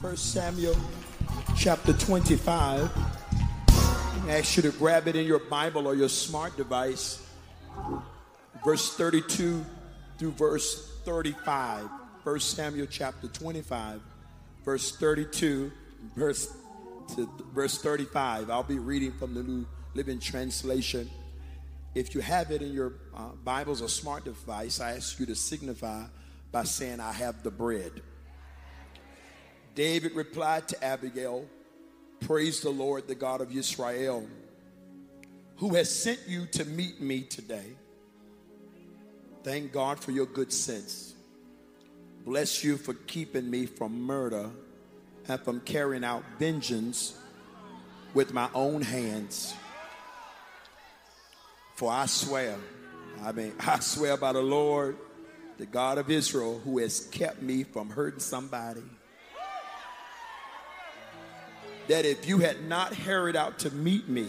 1 Samuel chapter 25. I ask you to grab it in your Bible or your smart device. Verse 32 through verse 35. 1 Samuel chapter 25, verse 32, verse to verse 35. I'll be reading from the New Living Translation. If you have it in your uh, Bibles or smart device, I ask you to signify by saying, I have the bread. David replied to Abigail, Praise the Lord, the God of Israel, who has sent you to meet me today. Thank God for your good sense. Bless you for keeping me from murder and from carrying out vengeance with my own hands. For I swear, I mean, I swear by the Lord, the God of Israel, who has kept me from hurting somebody, that if you had not hurried out to meet me,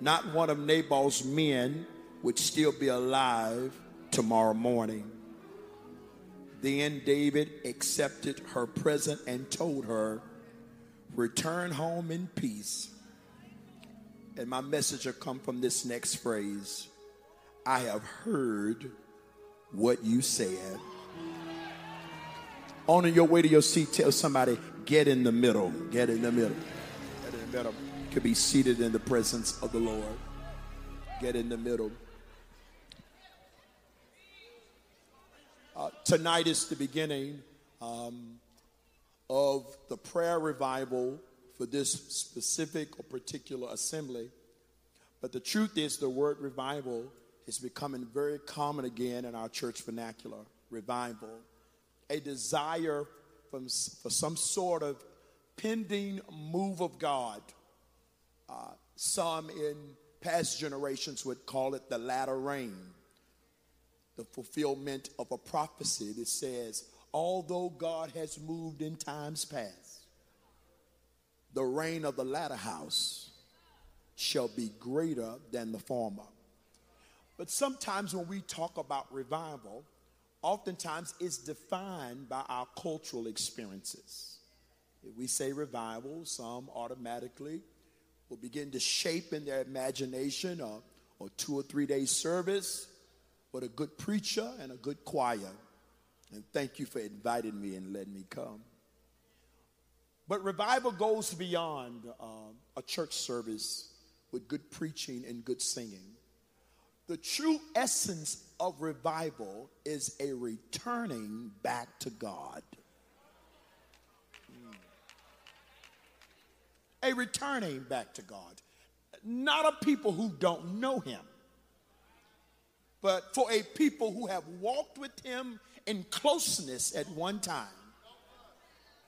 not one of Nabal's men would still be alive tomorrow morning. Then David accepted her present and told her, Return home in peace and my message will come from this next phrase I have heard what you said. On your way to your seat, tell somebody, get in the middle. Get in the middle. Get in the middle. Could be seated in the presence of the Lord. Get in the middle. Uh, tonight is the beginning um, of the prayer revival for this specific or particular assembly. But the truth is, the word revival is becoming very common again in our church vernacular. Revival. A desire from, for some sort of pending move of God. Uh, some in past generations would call it the latter rain, the fulfillment of a prophecy that says, although God has moved in times past, the reign of the latter house shall be greater than the former. But sometimes when we talk about revival, oftentimes it's defined by our cultural experiences. If we say revival, some automatically will begin to shape in their imagination a, a two or three day service with a good preacher and a good choir. And thank you for inviting me and letting me come. But revival goes beyond uh, a church service with good preaching and good singing. The true essence of revival is a returning back to God. A returning back to God. Not a people who don't know Him, but for a people who have walked with Him in closeness at one time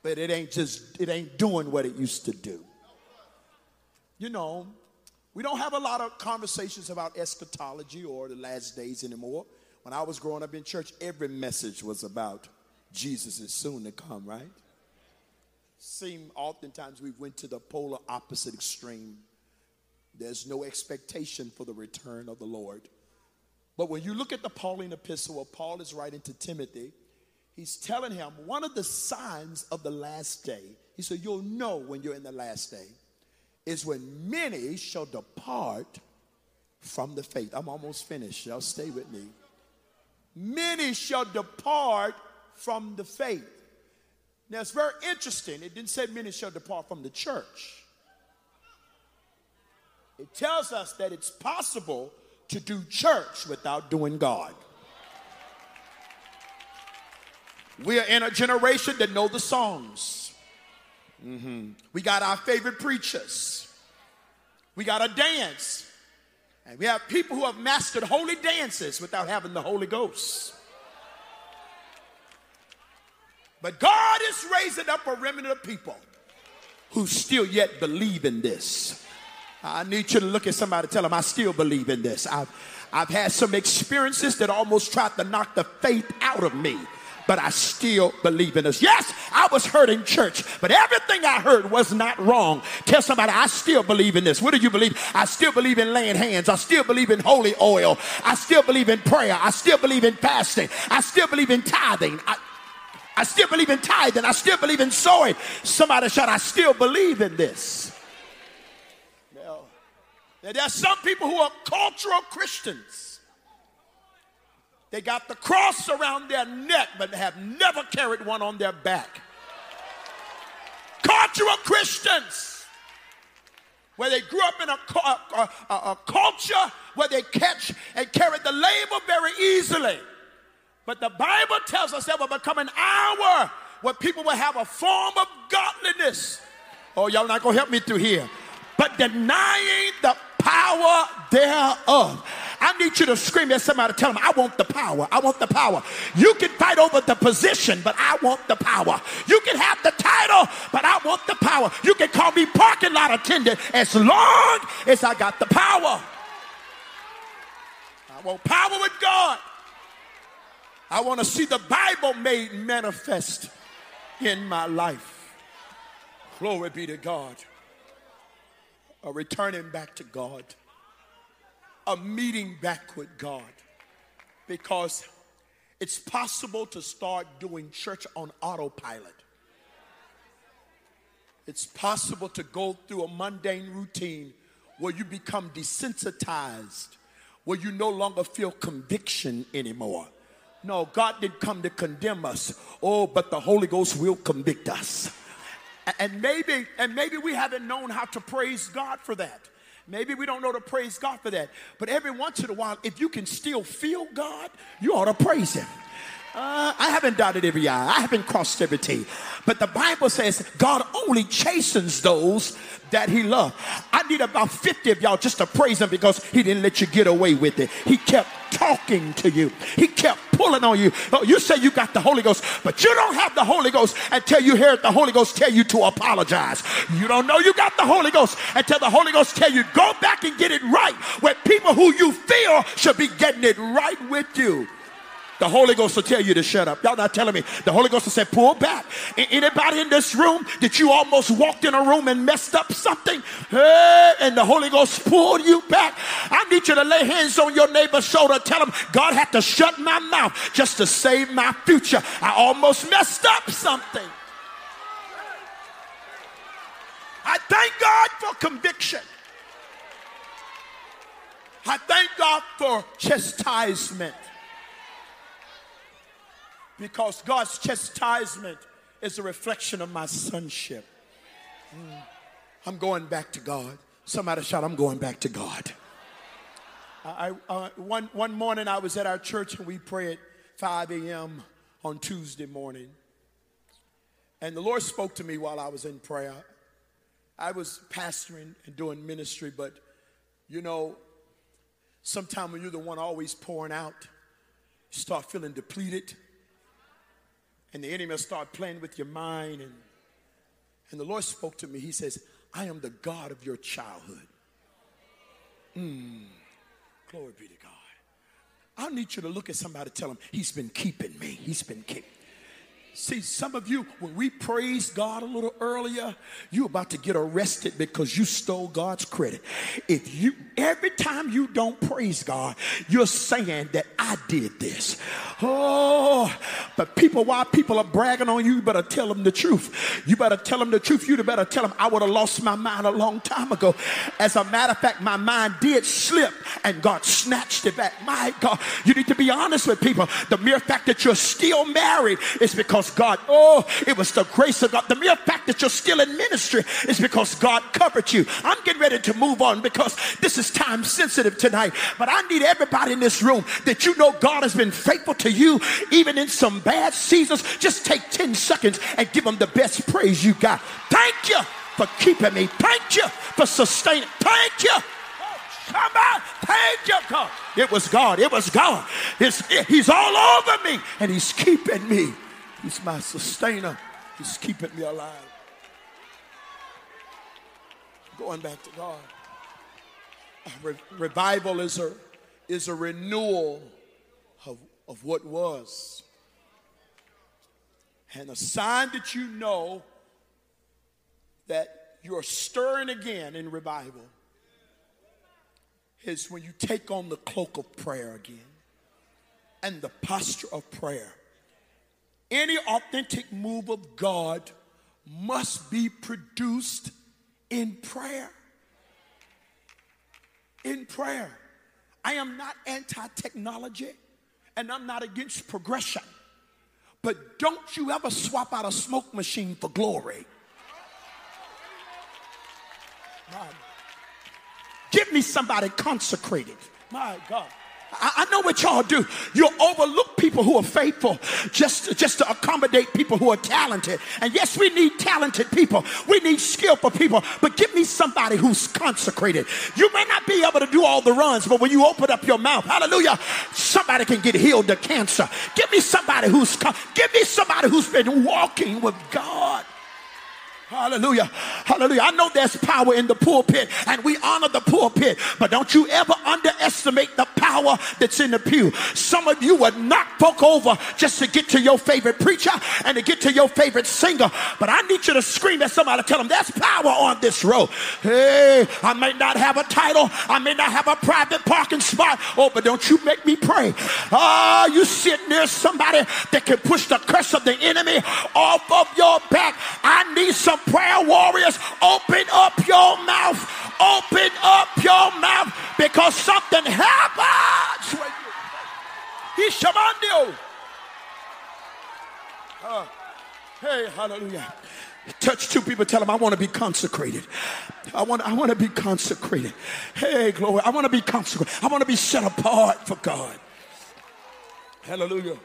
but it ain't just it ain't doing what it used to do you know we don't have a lot of conversations about eschatology or the last days anymore. When i was growing up in church every message was about jesus is soon to come right? Seem oftentimes we went to the polar opposite extreme. There's no expectation for the return of the lord. But when you look at the pauline epistle where paul is writing to timothy he's telling him one of the signs of the last day, he said, You'll know when you're in the last day, is when many shall depart from the faith. I'm almost finished. Y'all stay with me. Many shall depart from the faith. Now it's very interesting. It didn't say many shall depart from the church. It tells us that it's possible to do church without doing God. We are in a generation that know the songs. Mm-hmm. We got our favorite preachers. We got a dance. And we have people who have mastered holy dances without having the Holy Ghost. But God is raising up a remnant of people who still yet believe in this. I need you to look at somebody tell them, I still believe in this. I've, I've had some experiences that almost tried to knock the faith out of me but I still believe in us. Yes, I was hurt in church, but everything I heard was not wrong. Tell somebody, I still believe in this. What do you believe? I still believe in laying hands. I still believe in holy oil. I still believe in prayer. I still believe in fasting. I still believe in tithing. I, I still believe in tithing. I still believe in sowing. Somebody shout, I still believe in this. Now, there are some people who are cultural Christians. They got the cross around their neck, but have never carried one on their back. Cultural Christians, where they grew up in a, a, a, a culture where they catch and carry the label very easily. But the Bible tells us there will become an hour where people will have a form of godliness. Oh, y'all not gonna help me through here. But denying the power thereof. I need you to scream at somebody, tell them, I want the power. I want the power. You can fight over the position, but I want the power. You can have the title, but I want the power. You can call me parking lot attendant as long as I got the power. I want power with God. I want to see the Bible made manifest in my life. Glory be to God. A returning back to God, a meeting back with God. Because it's possible to start doing church on autopilot. It's possible to go through a mundane routine where you become desensitized, where you no longer feel conviction anymore no, God didn't come to condemn us. Oh, but the Holy Ghost will convict us. And maybe, and maybe we haven't known how to praise God for that. Maybe we don't know to praise God for that. But every once in a while, if you can still feel God, you ought to praise Him. Uh, I haven't dotted every I. I haven't crossed every T. But the Bible says God only chastens those that he loved. I need about 50 of y'all just to praise him because he didn't let you get away with it. He kept talking to you. He kept pulling on you. Oh, you say you got the Holy Ghost, but you don't have the Holy Ghost until you hear the Holy Ghost tell you to apologize. You don't know you got the Holy Ghost until the Holy Ghost tell you go back and get it right where people who you feel should be getting it right with you. The Holy Ghost will tell you to shut up. Y'all not telling me. The Holy Ghost will say, pull back. Anybody in this room that you almost walked in a room and messed up something? Hey, and the Holy Ghost pulled you back. I need you to lay hands on your neighbor's shoulder. Tell him, God had to shut my mouth just to save my future. I almost messed up something. I thank God for conviction. I thank God for chastisement because God's chastisement is a reflection of my sonship. Mm. I'm going back to God. Somebody shout, I'm going back to God. I, uh, one, one morning I was at our church and we prayed 5 a.m. on Tuesday morning. And the Lord spoke to me while I was in prayer. I was pastoring and doing ministry, but you know, sometimes when you're the one always pouring out, you start feeling depleted and the enemy will start playing with your mind. And, and the Lord spoke to me. He says, I am the God of your childhood. Mm, glory be to God. I need you to look at somebody tell him, He's been keeping me. He's been keeping. See, some of you, when we praised God a little earlier, you're about to get arrested because you stole God's credit. If you every time you don't praise God, you're saying that I did this. Oh, but people, while people are bragging on you, you better tell them the truth. You better tell them the truth. You better tell them I would have lost my mind a long time ago. As a matter of fact, my mind did slip and God snatched it back. My God, you need to be honest with people. The mere fact that you're still married is because because God, oh, it was the grace of God. The mere fact that you're still in ministry is because God covered you. I'm getting ready to move on because this is time sensitive tonight. But I need everybody in this room that you know God has been faithful to you, even in some bad seasons. Just take 10 seconds and give him the best praise you got. Thank you for keeping me. Thank you for sustaining. Thank you. Come on. Thank you, God. It was God. It was God. It's, he's all over me and he's keeping me. He's my sustainer. He's keeping me alive. Going back to God. Re- revival is a, is a renewal of, of what was. And a sign that you know that you're stirring again in revival is when you take on the cloak of prayer again and the posture of prayer Any authentic move of God must be produced in prayer. In prayer. I am not anti technology and I'm not against progression. But don't you ever swap out a smoke machine for glory. God. Give me somebody consecrated. My God. I, know what y'all do. You overlook people who are faithful just, just to accommodate people who are talented. And yes, we need talented people. We need skillful people. But give me somebody who's consecrated. You may not be able to do all the runs, but when you open up your mouth, hallelujah, somebody can get healed of cancer. Give me somebody who's give me somebody who's been walking with God. Hallelujah. Hallelujah. I know there's power in the pulpit and we honor the pulpit, but don't you ever underestimate the power that's in the pew. Some of you would knock folk over just to get to your favorite preacher and to get to your favorite singer. But I need you to scream at somebody, tell them there's power on this road. Hey, I may not have a title, I may not have a private parking spot. Oh, but don't you make me pray. Ah, oh, you sit near somebody that can push the curse of the enemy off of your back. I need some prayer warriors, open up your mouth. Open up your mouth because something happens. He's shamandio. Uh, hey, hallelujah. Touch two people, tell them, I want to be consecrated. I want, I want to be consecrated. Hey, glory. I want to be consecrated. I want to be set apart for God. Hallelujah.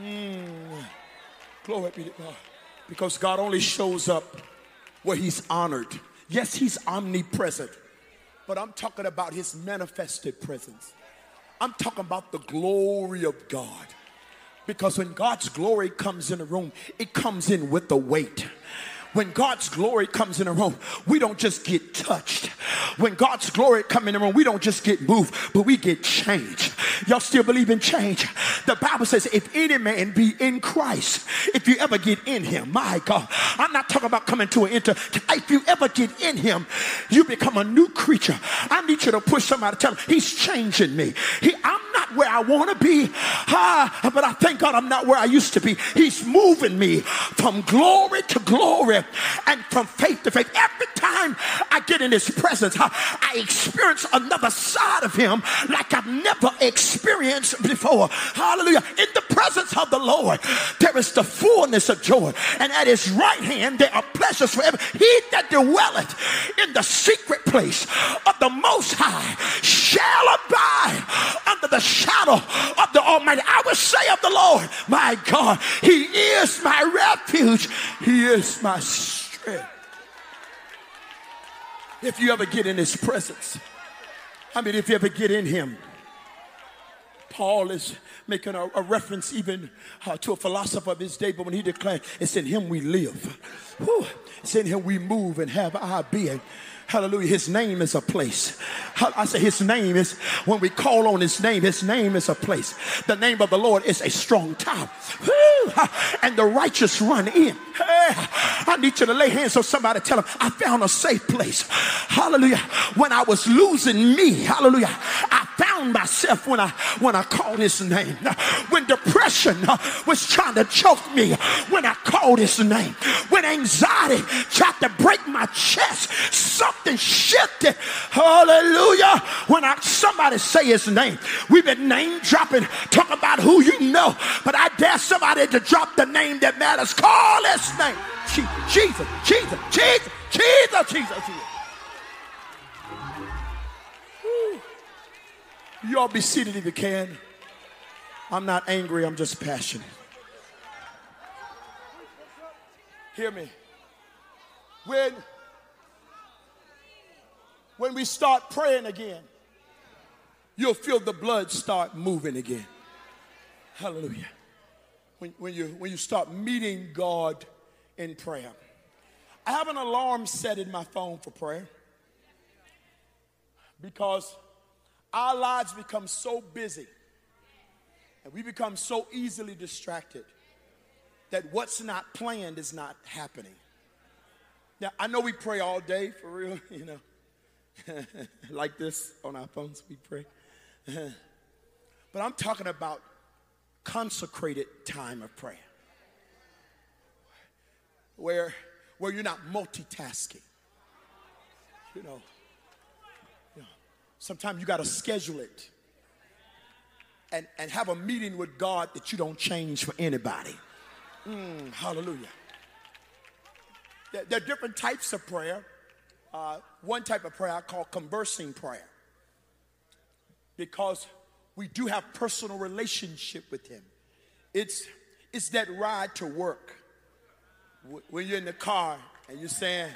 Mm. Glory be to God. Because God only shows up where He's honored. Yes, He's omnipresent, but I'm talking about His manifested presence. I'm talking about the glory of God. Because when God's glory comes in a room, it comes in with the weight. When God's glory comes in a room, we don't just get touched. When God's glory comes in the room, we don't just get moved, but we get changed. Y'all still believe in change? The Bible says, if any man be in Christ, if you ever get in him, my God, I'm not talking about coming to an enter. If you ever get in him, you become a new creature. I need you to push somebody, tell him, he's changing me. He, I'm not where I want to be, ah, but I thank God I'm not where I used to be. He's moving me from glory to glory and from faith to faith. Every time I get in his presence, I experience another side of him like I've never experienced before. Hallelujah. In the presence of the Lord, there is the fullness of joy, and at his right hand there are pleasures forever. He that dwelleth in the secret place of the Most High shall abide under the shadow of the Almighty. I will say of the Lord, my God, He is my refuge, He is my strength. If you ever get in His presence, I mean, if you ever get in Him, Paul is making a, a reference even uh, to a philosopher of his day, but when he declared, it's in him we live, Whew. it's in him we move and have our being. Hallelujah. His name is a place. I say his name is, when we call on his name, his name is a place. The name of the Lord is a strong tower. And the righteous run in. I need you to lay hands on somebody, tell them, I found a safe place. Hallelujah. When I was losing me, hallelujah, I found myself when I when I called his name. Depression uh, was trying to choke me, when I called his name. When anxiety tried to break my chest, something shifted. Hallelujah. When I somebody say his name, we've been name dropping, talk about who you know, but I dare somebody to drop the name that matters. Call his name. Jesus, Jesus, Jesus, Jesus, Jesus, Jesus. You all be seated if you can. I'm not angry, I'm just passionate. Hear me. When, when we start praying again, you'll feel the blood start moving again. Hallelujah. When, when, you, when you start meeting God in prayer. I have an alarm set in my phone for prayer because our lives become so busy and we become so easily distracted that what's not planned is not happening. Now, I know we pray all day for real, you know, like this on our phones, we pray. but I'm talking about consecrated time of prayer. where, where you're not multitasking. You know, you know sometimes you got to schedule it and, and have a meeting with God that you don't change for anybody. Mm, hallelujah. There, there, are different types of prayer. Uh, one type of prayer I call conversing prayer because we do have personal relationship with him. It's, it's that ride to work. When you're in the car and you're saying,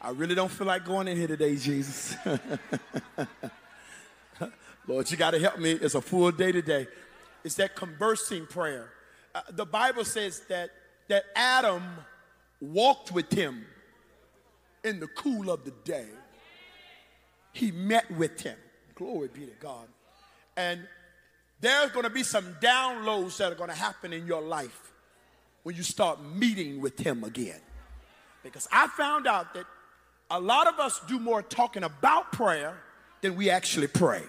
I really don't feel like going in here today, Jesus. Lord, you got to help me. It's a full day today. It's that conversing prayer. Uh, the Bible says that, that Adam walked with him in the cool of the day. He met with him. Glory be to God. And there's going to be some downloads that are going to happen in your life when you start meeting with him again. Because I found out that a lot of us do more talking about prayer than we actually pray.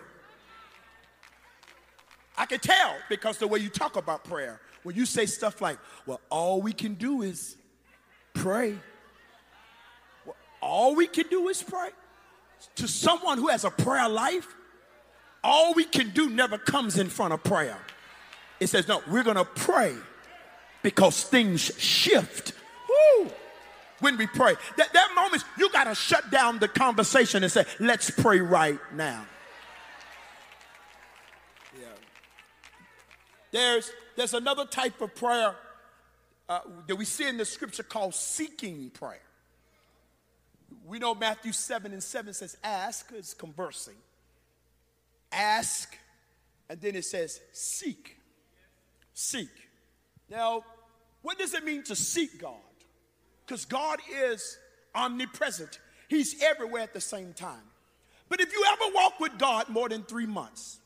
I can tell because the way you talk about prayer, when you say stuff like, well, all we can do is pray. Well, all we can do is pray. To someone who has a prayer life, all we can do never comes in front of prayer. It says, no, we're going to pray because things shift. Woo! when we pray. That, that moment, you got to shut down the conversation and say, let's pray right now. Yeah. There's, there's another type of prayer uh, that we see in the scripture called seeking prayer. We know Matthew 7 and 7 says, ask is conversing. Ask, and then it says, seek. Seek. Now, what does it mean to seek God? because God is omnipresent. He's everywhere at the same time. But if you ever walk with God more than three months,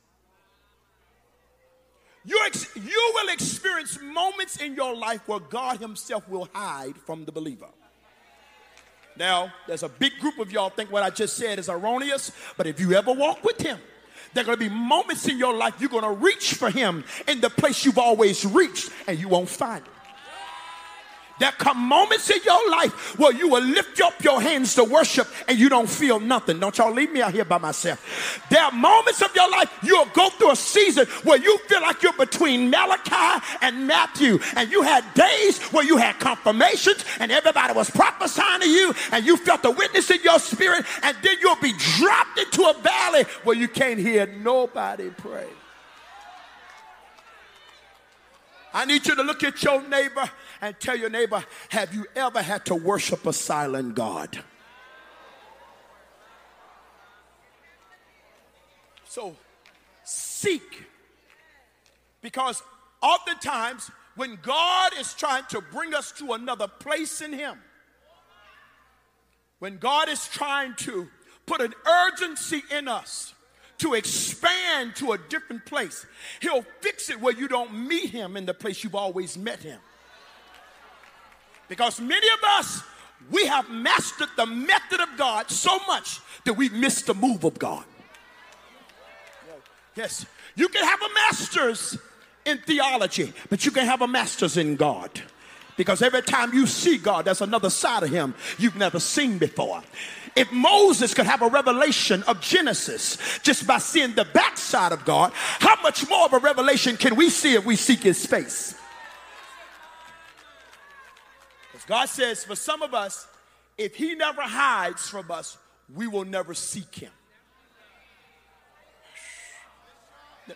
you, ex- you will experience moments in your life where God Himself will hide from the believer. Now, there's a big group of y'all think what I just said is erroneous, but if you ever walk with Him, there are going to be moments in your life you're going to reach for Him in the place you've always reached and you won't find it. There come moments in your life where you will lift up your hands to worship and you don't feel nothing. Don't y'all leave me out here by myself. There are moments of your life you'll go through a season where you feel like you're between Malachi and Matthew. And you had days where you had confirmations and everybody was prophesying to you and you felt the witness in your spirit. And then you'll be dropped into a valley where you can't hear nobody pray. I need you to look at your neighbor and tell your neighbor, have you ever had to worship a silent God? So seek. Because oftentimes, when God is trying to bring us to another place in Him, when God is trying to put an urgency in us to expand to a different place, He'll fix it where you don't meet Him in the place you've always met Him. Because many of us, we have mastered the method of God so much that we miss the move of God. Yes, you can have a master's in theology, but you can have a master's in God. Because every time you see God, there's another side of Him you've never seen before. If Moses could have a revelation of Genesis just by seeing the backside of God, how much more of a revelation can we see if we seek His face? God says, for some of us, if He never hides from us, we will never seek Him.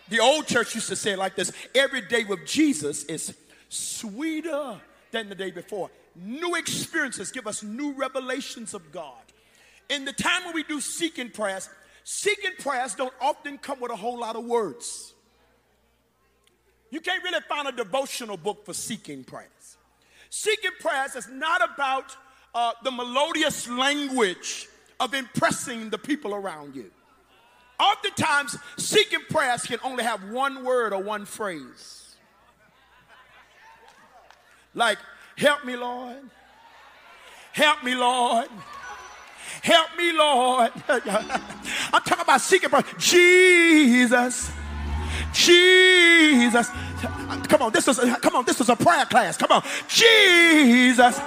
The old church used to say it like this every day with Jesus is sweeter than the day before. New experiences give us new revelations of God. In the time when we do seeking prayers, seeking prayers don't often come with a whole lot of words. You can't really find a devotional book for seeking prayers. Seeking prayers is not about uh, the melodious language of impressing the people around you. Oftentimes, seeking prayers can only have one word or one phrase. Like, help me, Lord. Help me, Lord. Help me, Lord. I'm talking about seeking prayer. Jesus. Jesus. Come on, this is come on, this is a prayer class. Come on. Jesus.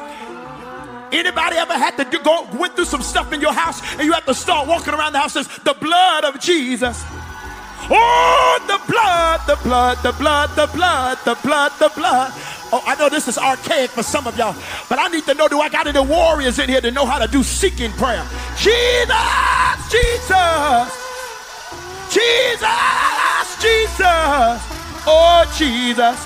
Anybody ever had to do, go went through some stuff in your house and you have to start walking around the house says the blood of Jesus. Oh, the blood, the blood, the blood, the blood, the blood, the blood. Oh, I know this is archaic for some of y'all, but I need to know do I got any warriors in here to know how to do seeking prayer? Jesus, Jesus, Jesus, Jesus. Oh, Jesus.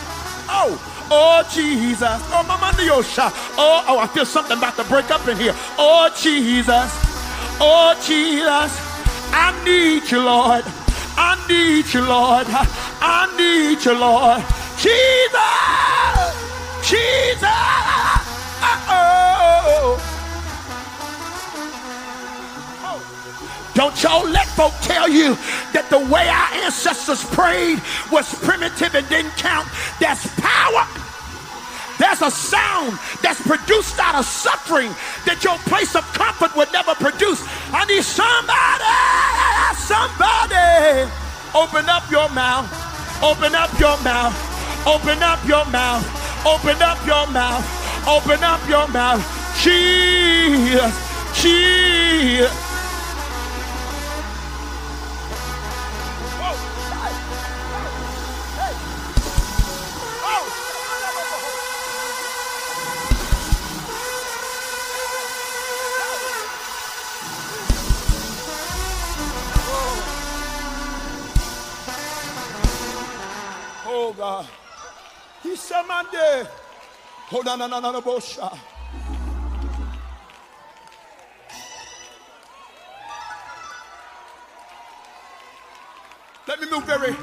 Oh, Oh, Jesus. Oh, Mama Diosha. Oh, oh, I feel something about to break up in here. Oh, Jesus. Oh, Jesus. I need you, Lord. I need you, Lord. I need you, Lord. Jesus! Jesus! Uh-oh. Don't y'all let folk tell you that the way our ancestors prayed was primitive and didn't count. That's power. There's a sound that's produced out of suffering that your place of comfort would never produce. I need somebody, somebody, open up your mouth, open up your mouth, open up your mouth, open up your mouth, open up your mouth. Jesus, Jesus. God. He said, man, Hold on, no, no, no, no, Let me move very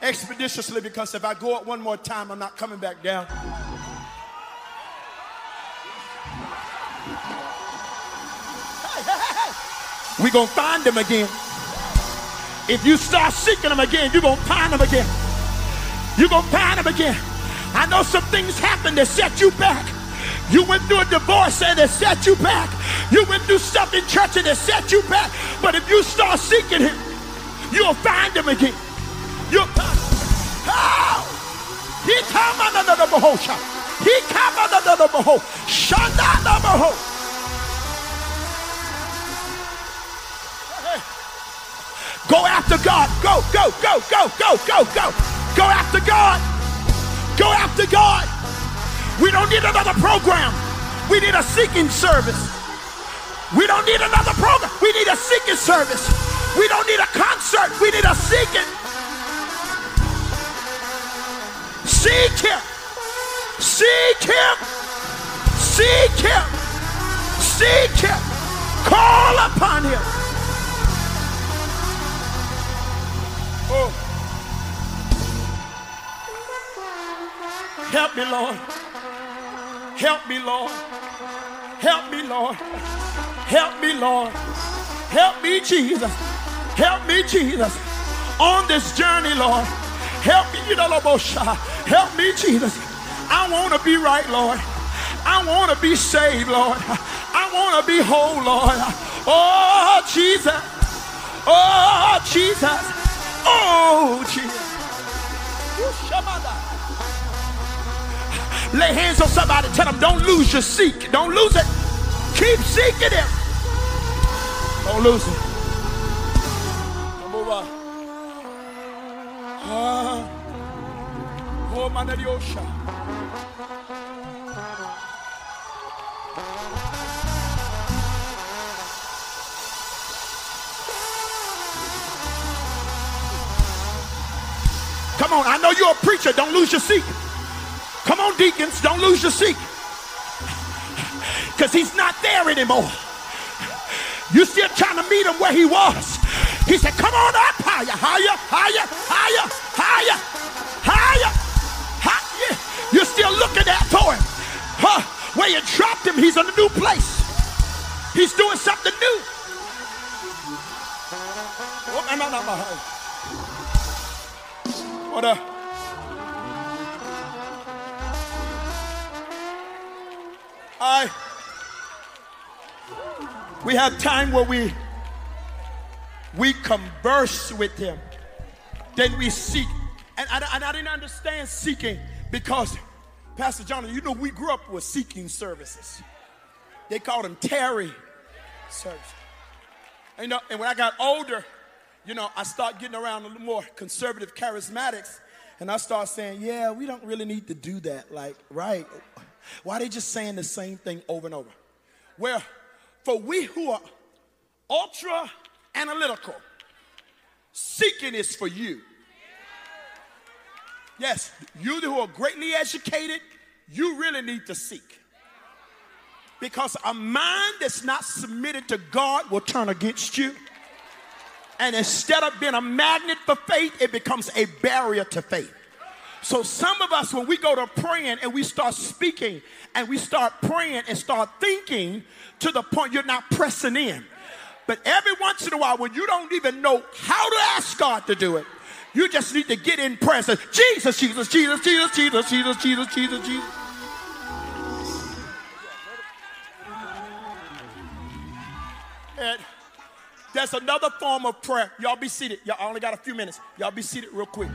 expeditiously because if I go up one more time, I'm not coming back down. We're going to find them again. If you start seeking them again, you're going to find them again. You're going to find him again. I know some things happened that set you back. You went through a divorce and it set you back. You went through stuff in church and it set you back. But if you start seeking him, you'll find him again. You'll find. Oh! He come under the bahosha. He come under the baho. Shanda the baho. Go after God. Go, go, go, go, go, go, go. Go after God. Go after God. We don't need another program. We need a seeking service. We don't need another program. We need a seeking service. We don't need a concert. We need a seeking. Seek him. Seek him. Seek him. Seek him. Call upon him. Oh. Help me, Lord. Help me, Lord. Help me, Lord. Help me, Lord. Help me, Jesus. Help me, Jesus. On this journey, Lord. Help me, you know, help me, Jesus. I want to be right, Lord. I want to be saved, Lord. I want to be whole, Lord. Oh, Jesus. Oh, Jesus. Oh, Jesus. Lay hands on somebody. Tell them, don't lose your seek. Don't lose it. Keep seeking Him. Don't lose it. Move on. Ah. Oh, man of the. Come on, I know you're a preacher. Don't lose your seat. Come on, deacons, don't lose your seat. Because he's not there anymore. You're still trying to meet him where he was. He said, Come on up higher, higher, higher, higher, higher, higher, higher. You're still looking at for him. Huh? Where you dropped him, he's in a new place. He's doing something new. Oh, what a I, we have time where we we converse with him. Then we seek. And I, and I didn't understand seeking because, Pastor John, you know, we grew up with seeking services. They called him tarry Service. And, you know, and when I got older, you know, I start getting around a little more conservative charismatics, and I start saying, yeah, we don't really need to do that. Like, right? Why are they just saying the same thing over and over? Well, for we who are ultra analytical, seeking is for you. Yes, you who are greatly educated, you really need to seek. Because a mind that's not submitted to God will turn against you. And instead of being a magnet for faith, it becomes a barrier to faith. So some of us, when we go to praying and we start speaking and we start praying and start thinking to the point you're not pressing in. But every once in a while, when you don't even know how to ask God to do it, you just need to get in prayer. Jesus, Jesus, Jesus, Jesus, Jesus, Jesus, Jesus, Jesus, Jesus. And there's another form of prayer. Y'all be seated. Y'all only got a few minutes. Y'all be seated real quick.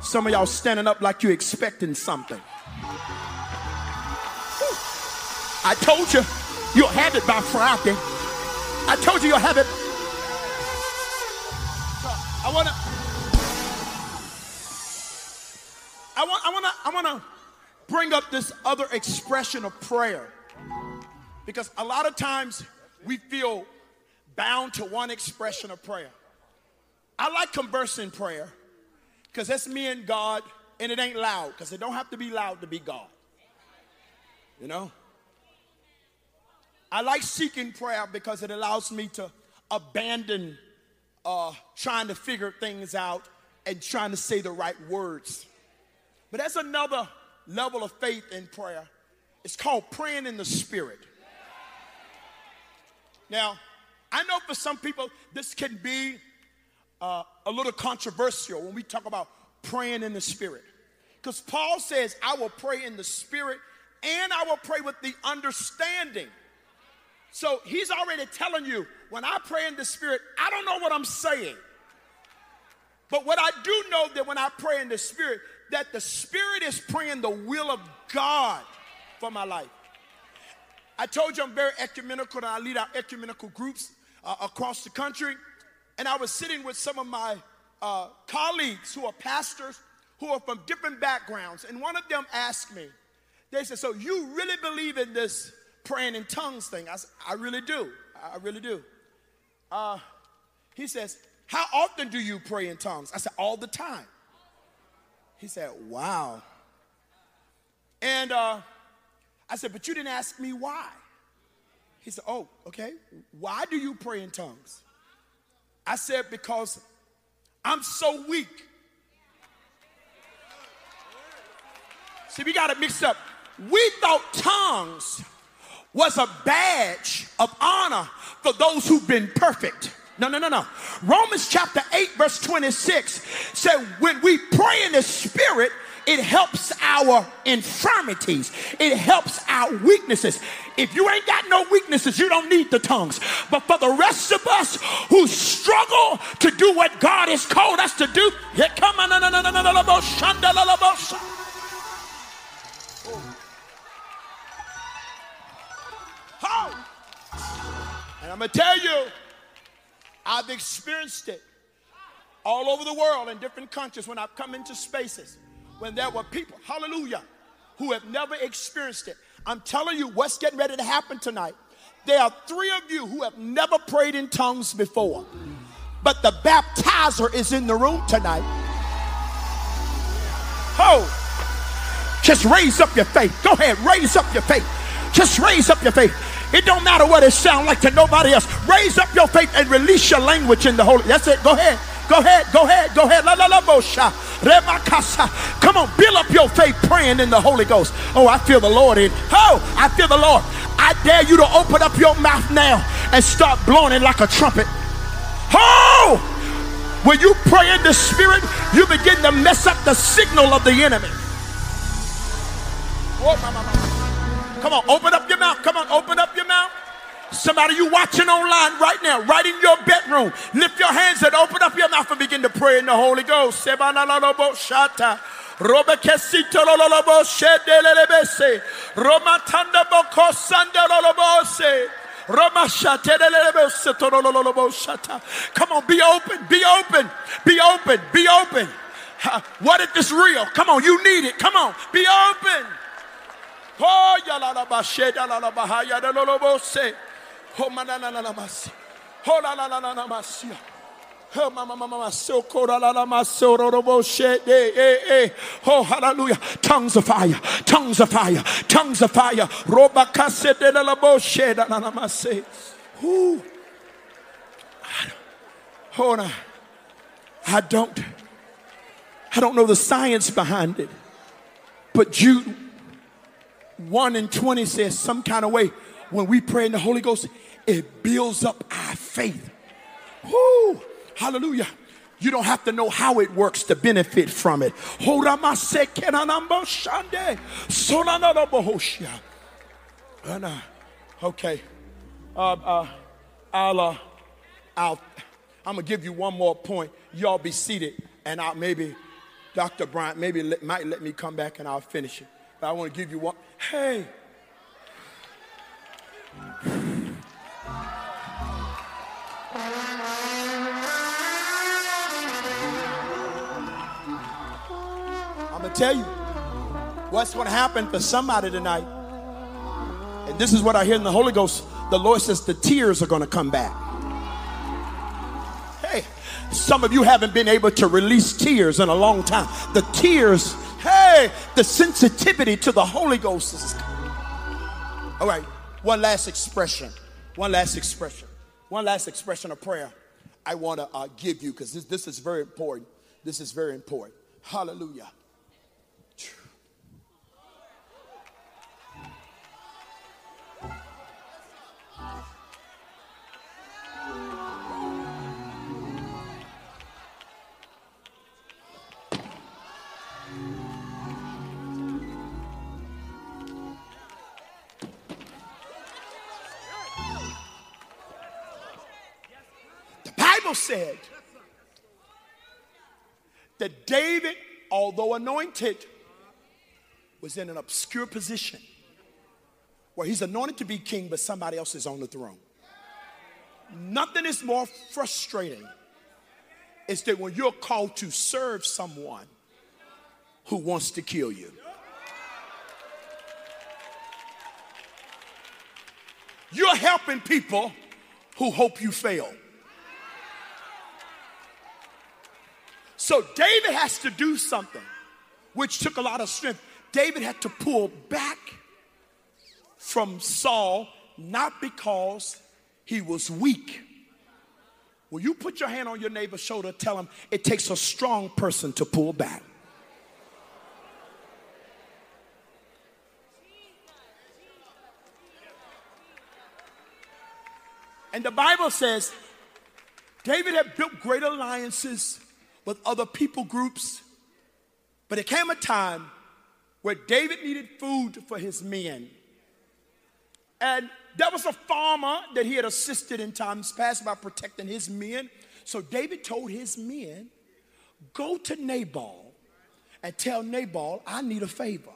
Some of y'all standing up like you're expecting something. I told you you'll have it by Friday. I told you you'll have it. I wanna. I want. I wanna. I wanna bring up this other expression of prayer because a lot of times we feel bound to one expression of prayer. I like conversing prayer because that's me and God, and it ain't loud because it don't have to be loud to be God. You know? I like seeking prayer because it allows me to abandon uh, trying to figure things out and trying to say the right words. But that's another level of faith in prayer. It's called praying in the spirit. Now, I know for some people this can be uh, a little controversial when we talk about praying in the Spirit. Because Paul says, I will pray in the Spirit and I will pray with the understanding. So he's already telling you, when I pray in the Spirit, I don't know what I'm saying. But what I do know that when I pray in the Spirit, that the Spirit is praying the will of God for my life. I told you I'm very ecumenical and I lead our ecumenical groups uh, across the country. And I was sitting with some of my uh, colleagues who are pastors who are from different backgrounds. And one of them asked me, they said, So you really believe in this praying in tongues thing? I said, I really do. I really do. Uh, he says, How often do you pray in tongues? I said, All the time. He said, Wow. And uh, I said, But you didn't ask me why. He said, Oh, okay. Why do you pray in tongues? I said, Because I'm so weak. See, we got it mixed up. We thought tongues was a badge of honor for those who've been perfect. No, no, no, no. Romans chapter 8, verse 26 said, When we pray in the Spirit, it helps our infirmities. It helps our weaknesses. If you ain't got no weaknesses, you don't need the tongues. But for the rest of us who struggle to do what God has called us to do, here come on, and I'm gonna tell you, I've experienced it all over the world in different countries when I've come into spaces when there were people, hallelujah, who have never experienced it. I'm telling you what's getting ready to happen tonight. There are three of you who have never prayed in tongues before, but the baptizer is in the room tonight. Oh, just raise up your faith. Go ahead, raise up your faith. Just raise up your faith. It don't matter what it sounds like to nobody else. Raise up your faith and release your language in the Holy. That's it. Go ahead. Go ahead. Go ahead. Go ahead. La la la bosha. Come on, build up your faith praying in the Holy Ghost. Oh, I feel the Lord in. Oh, I feel the Lord. I dare you to open up your mouth now and start blowing it like a trumpet. Oh! When you pray in the spirit, you begin to mess up the signal of the enemy. Oh. Come on, open up your mouth. Come on, open up your mouth. Somebody you watching online right now, right in your bedroom, lift your hands and open up your mouth and begin to pray in the Holy Ghost. Shata. Come on, be open, be open, be open, be open. Ha, What if this real? Come on, you need it. Come on, be open. Oh. Oh, manananamasi. Oh, la la la la masia. Oh, mama, mama, mama, so kora la la ma so ro ro bo she eh eh eh. Oh, hallelujah. Tongues of fire, tongues of fire, tongues of fire. Roba kase de la la bo she da la la ma se. Ooh. Hold on. I don't, I don't know the science behind it, but Jude 1 and 20 says some kind of way when we pray in the Holy Ghost, it builds up our faith. Woo! Hallelujah. You don't have to know how it works to benefit from it. Okay. Uh, uh, I'll, uh, I'll, I'm gonna give you one more point. Y'all be seated, and I'll maybe, Dr. Bryant, maybe let, might let me come back and I'll finish it. But I want to give you one. Hey. I'm gonna tell you what's gonna happen for somebody tonight. And this is what I hear in the Holy Ghost. The Lord says the tears are gonna come back. Hey, some of you haven't been able to release tears in a long time. The tears, hey, the sensitivity to the Holy Ghost is. All right, one last expression. One last expression. One last expression of prayer I want to uh, give you because this, this is very important. This is very important. Hallelujah. Bible said that David, although anointed, was in an obscure position where he's anointed to be king, but somebody else is on the throne. Nothing is more frustrating is that when you're called to serve someone who wants to kill you. You're helping people who hope you fail. So David has to do something, which took a lot of strength. David had to pull back from Saul, not because he was weak. Will you put your hand on your neighbor's shoulder? Tell him it takes a strong person to pull back. And the Bible says David had built great alliances with other people groups, but it came a time where David needed food for his men. And there was a farmer that he had assisted in times past by protecting his men. So David told his men, Go to Nabal and tell Nabal, I need a favor.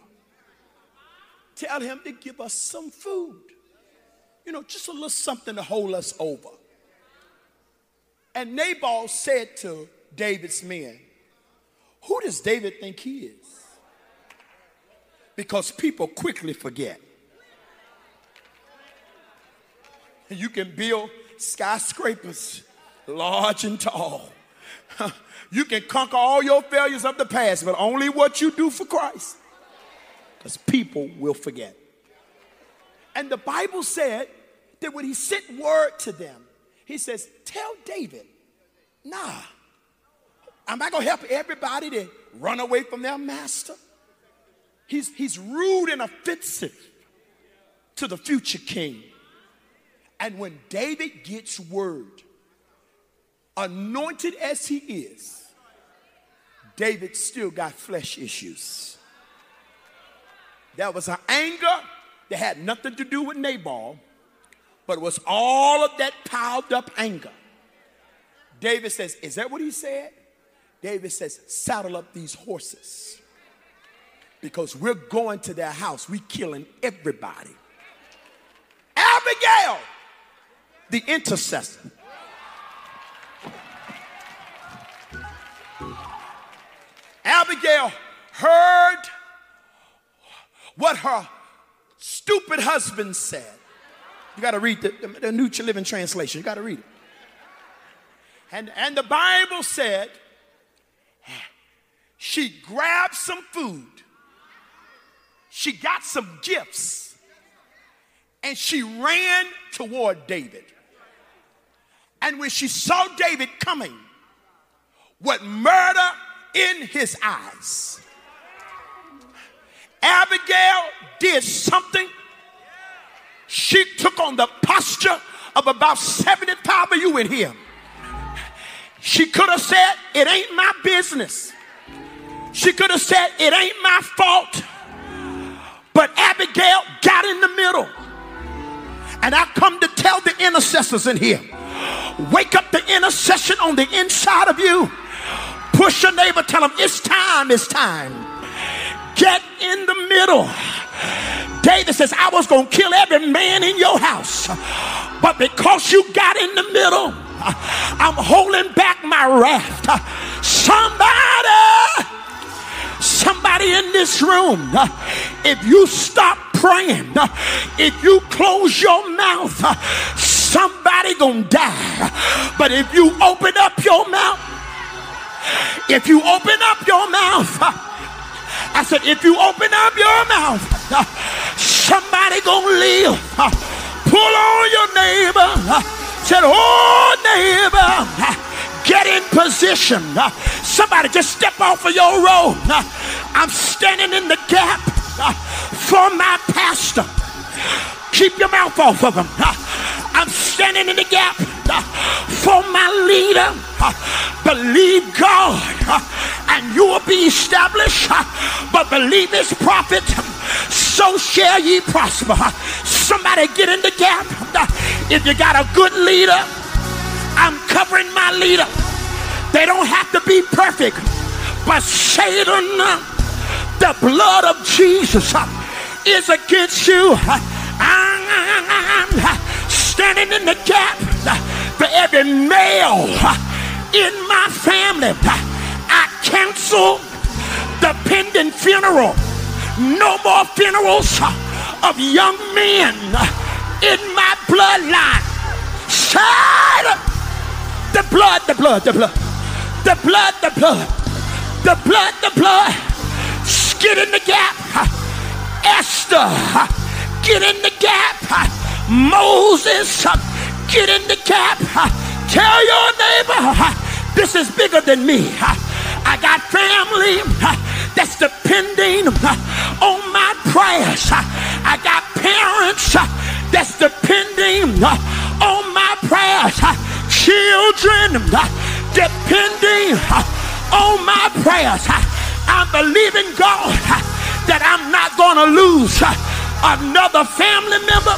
Tell him to give us some food. You know, just a little something to hold us over. And Nabal said to David's men, Who does David think he is? Because people quickly forget. You can build skyscrapers, large and tall. You can conquer all your failures of the past, but only what you do for Christ. Because people will forget. And the Bible said that when he sent word to them, he says, Tell David, nah, I'm not going to help everybody to run away from their master. He's, he's rude and offensive to the future king. And when David gets word, anointed as he is, David still got flesh issues. There was an anger that had nothing to do with Nabal, but it was all of that piled up anger. David says, Is that what he said? David says, Saddle up these horses. because we're going to their house. We're killing everybody. Abigail, the intercessor. Abigail heard what her stupid husband said. You got to read the, the, the, New Living Translation. You got to read it. And, and the Bible said she grabbed some food, she got some gifts, and she ran toward David. And when she saw David coming with murder in his eyes, Abigail did something. She took on the posture of about 75 of you in here. She could have said, It ain't my business. She could have said, It ain't my fault. But Abigail got in the middle. And I come to tell the intercessors in here wake up the intercession on the inside of you. Push your neighbor, tell them it's time, it's time. Get in the middle. David says, I was going to kill every man in your house. But because you got in the middle, I'm holding back my wrath. Somebody somebody in this room, if you stop praying, if you close your mouth, somebody gonna die. But if you open up your mouth, if you open up your mouth, I said, if you open up your mouth, somebody gonna live. Pull on your neighbor. Said, oh neighbor, get in position. Somebody just step off of your road. I'm standing in the gap for my pastor. Keep your mouth off of him. I'm standing in the gap for my leader. Believe God and you will be established. But believe this prophet, so shall ye prosper. Somebody get in the gap. If you got a good leader, I'm covering my leader. They don't have to be perfect, but Satan, the blood of Jesus is against you. I'm standing in the gap for every male in my family. I cancel the pending funeral. No more funerals of young men in my bloodline. Side the blood, the blood, the blood, the blood, the blood, the blood, the blood. Get in the gap. Esther, get in the gap. Moses, get in the gap. Tell your neighbor, this is bigger than me. I got family that's depending uh, on my prayers. Uh, I got parents uh, that's depending on my prayers. Children depending on my prayers. I'm believing God that I'm not going to lose another family member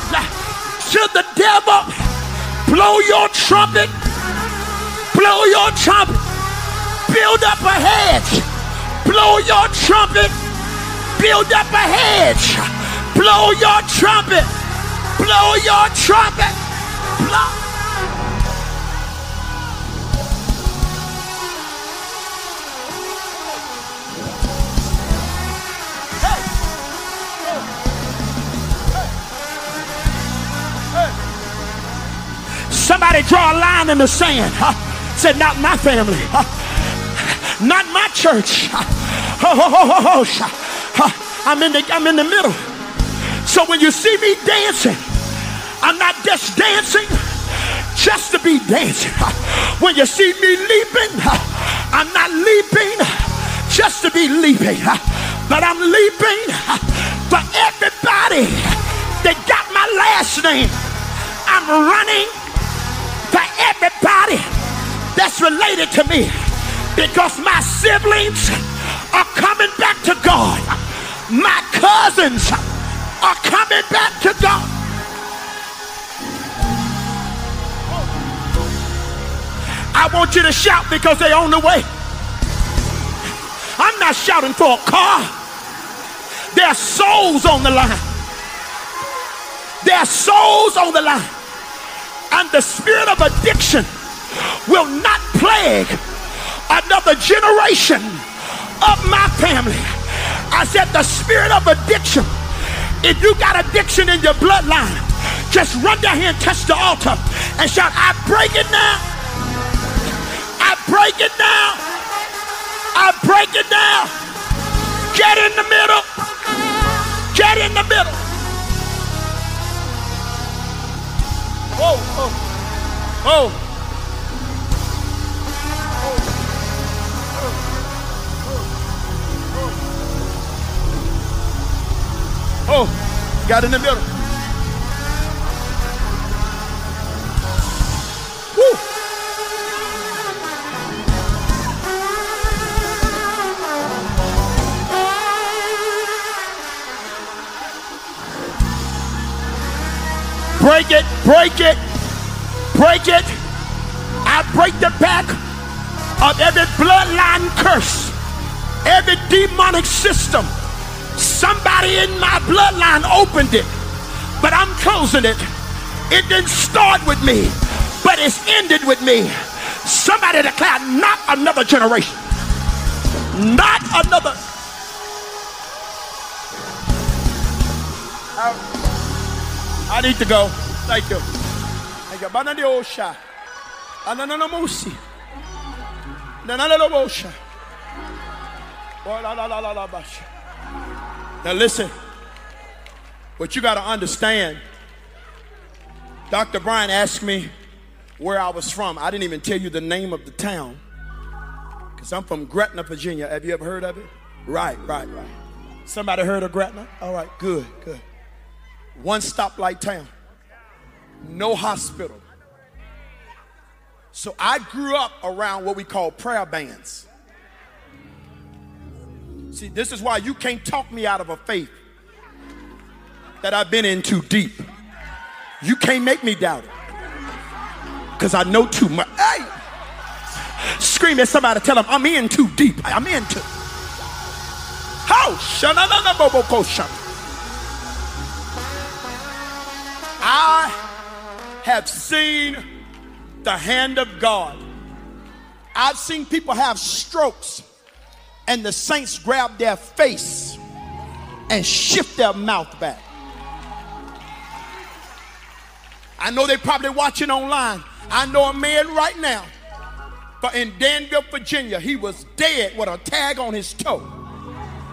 to the devil. Blow your trumpet. Blow your trumpet. Build up a hedge. Blow your trumpet. Build up a hedge. Blow your trumpet. Blow your trumpet. Blow. Somebody draw a line in the sand. Huh? Said, not my family. Huh? Not my church. I'm in the I'm in the middle. So when you see me dancing, I'm not just dancing just to be dancing. When you see me leaping, I'm not leaping just to be leaping, but I'm leaping for everybody that got my last name. I'm running for everybody that's related to me because my siblings are coming back to God. My cousins are coming back to God. I want you to shout because they're on the way. I'm not shouting for a car. There are souls on the line. There are souls on the line. And the spirit of addiction will not plague another generation of my family. I said, the spirit of addiction. If you got addiction in your bloodline, just run down here and touch the altar and shout, I break it now. I break it now. I break it now. Get in the middle. Get in the middle. Oh, oh, oh. Oh, got in the middle. Woo. Break it, break it, break it. I break the back of every bloodline curse, every demonic system Somebody in my bloodline opened it, but I'm closing it. It didn't start with me, but it's ended with me. Somebody declared, not another generation. Not another. I, need to go. Thank you. Thank you. Banana osha. Anana osha. Oh la la la la la basha. Now, listen, what you got to understand, Dr. Bryant asked me where I was from. I didn't even tell you the name of the town because I'm from Gretna, Virginia. Have you ever heard of it? Right, right, right. Somebody heard of Gretna? All right, good, good. One stoplight town, no hospital. So I grew up around what we call prayer bands. See, this is why you can't talk me out of a faith that I've been in too deep. You can't make me doubt it. Because I know too much. Hey! Scream at somebody, tell them I'm in too deep. I'm in too. How? I have seen the hand of God. I've seen people have strokes and the saints grab their face and shift their mouth back. I know they're probably watching online. I know a man right now, but in Danville, Virginia, he was dead with a tag on his toe.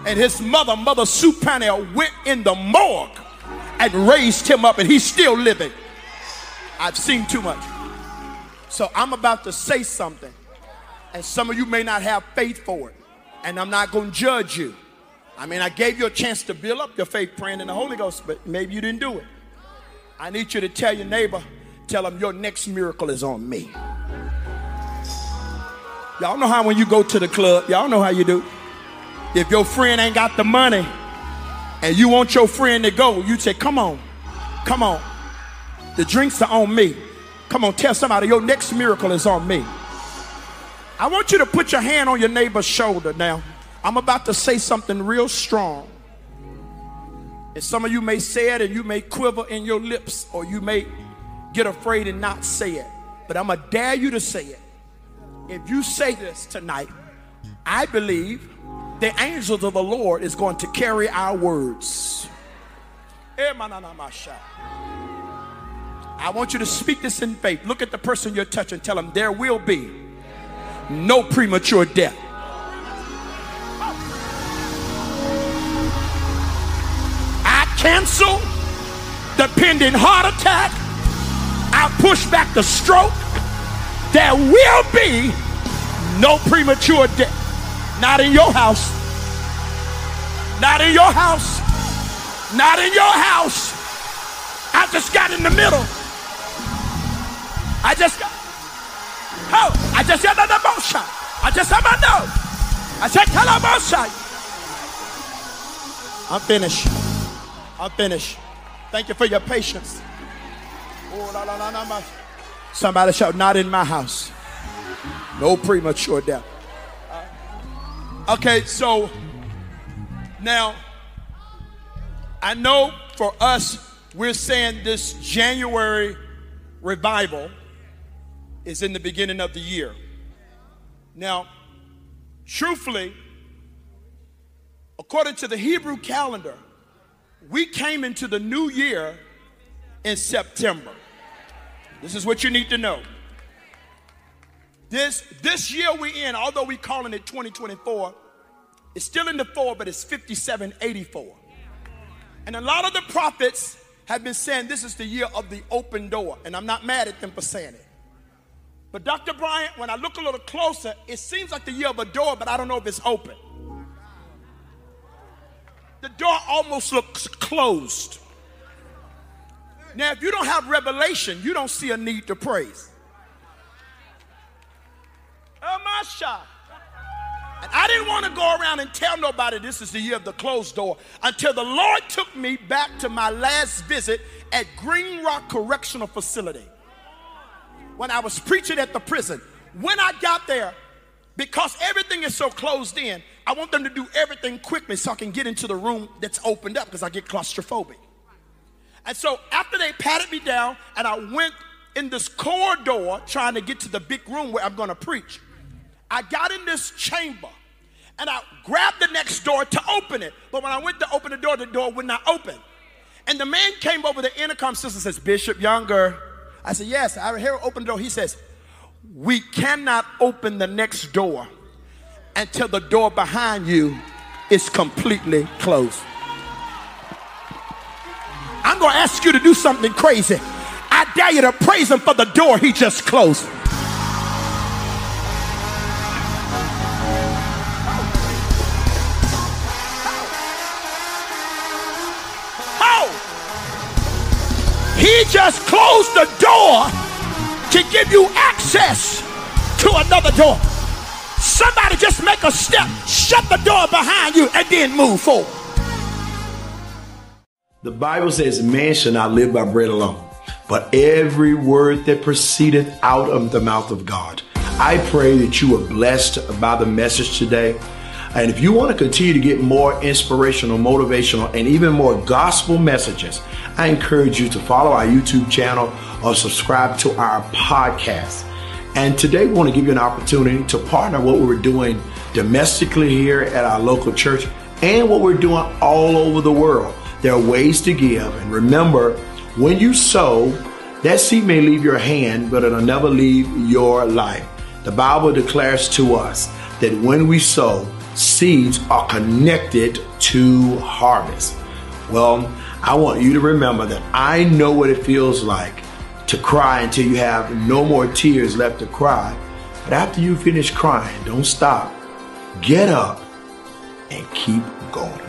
And his mother, Mother Sue Pannell, went in the morgue and raised him up, and he's still living. I've seen too much. So I'm about to say something, and some of you may not have faith for it and I'm not going to judge you. I mean, I gave you a chance to build up your faith praying in the Holy Ghost, but maybe you didn't do it. I need you to tell your neighbor, tell them your next miracle is on me. Y'all know how when you go to the club, y'all know how you do. If your friend ain't got the money and you want your friend to go, you say, Come on, come on. The drinks are on me. Come on, tell somebody your next miracle is on me. I want you to put your hand on your neighbor's shoulder now. I'm about to say something real strong. And some of you may say it and you may quiver in your lips or you may get afraid and not say it. But I'm going to dare you to say it. If you say this tonight, I believe the angels of the Lord is going to carry our words. Eh, I want you to speak this in faith. Look at the person you're touching. Tell them there will be no premature death. I cancel the pending heart attack. I push back the stroke. There will be no premature death. Not in your house. Not in your house. Not in your house. I just got in the middle. I just got. I just said the motion. I just said no. I said tell Kalabosha. I'm finished. I'm finished. Thank you for your patience. Oh, la, la, la, Somebody shout, not in my house. No premature death. Uh, okay, so now I know for us, we're saying this January revival is in the beginning of the year. Now, truthfully, according to the Hebrew calendar, we came into the new year in September. This is what you need to know. This, this year we're in, although we're calling it 2024, it's still in the four, but it's 5784. And a lot of the prophets have been saying this is the year of the open door. And I'm not mad at them for saying it. But Dr. Bryant, when I look a little closer, it seems like the year of a door, but I don't know if it's open. The door almost looks closed. Now, if you don't have revelation, you don't see a need to praise. Shot. And I didn't want to go around and tell nobody this is the year of the closed door until the Lord took me back to my last visit at Green Rock Correctional Facility when I was preaching at the prison. When I got there, because everything is so closed in, I want them to do everything quickly so I can get into the room that's opened up because I get claustrophobic. And so after they patted me down and I went in this corridor trying to get to the big room where I'm going to preach, I got in this chamber and I grabbed the next door to open it. But when I went to open the door, the door would not open. And the man came over the intercom system and says, Bishop Younger. I said, Yes, I hear open the door. He says, We cannot open the next door until the door behind you is completely closed. I'm going to ask you to do something crazy. I dare you to praise him for the door he just closed. Just closed the door to give you access to another door. Somebody just make a step, shut the door behind you, and then move forward. The Bible says, Man shall not live by bread alone, but every word that proceedeth out of the mouth of God. I pray that you are blessed by the message today. And if you want to continue to get more inspirational, motivational, and even more gospel messages, I encourage you to follow our YouTube channel or subscribe to our podcast. And today we want to give you an opportunity to partner what we're doing domestically here at our local church and what we're doing all over the world. There are ways to give. And remember, when you sow, that seed may leave your hand, but it'll never leave your life. The Bible declares to us that when we sow, seeds are connected to harvest. Well, I want you to remember that I know what it feels like to cry until you have no more tears left to cry. But after you finish crying, don't stop. Get up and keep going.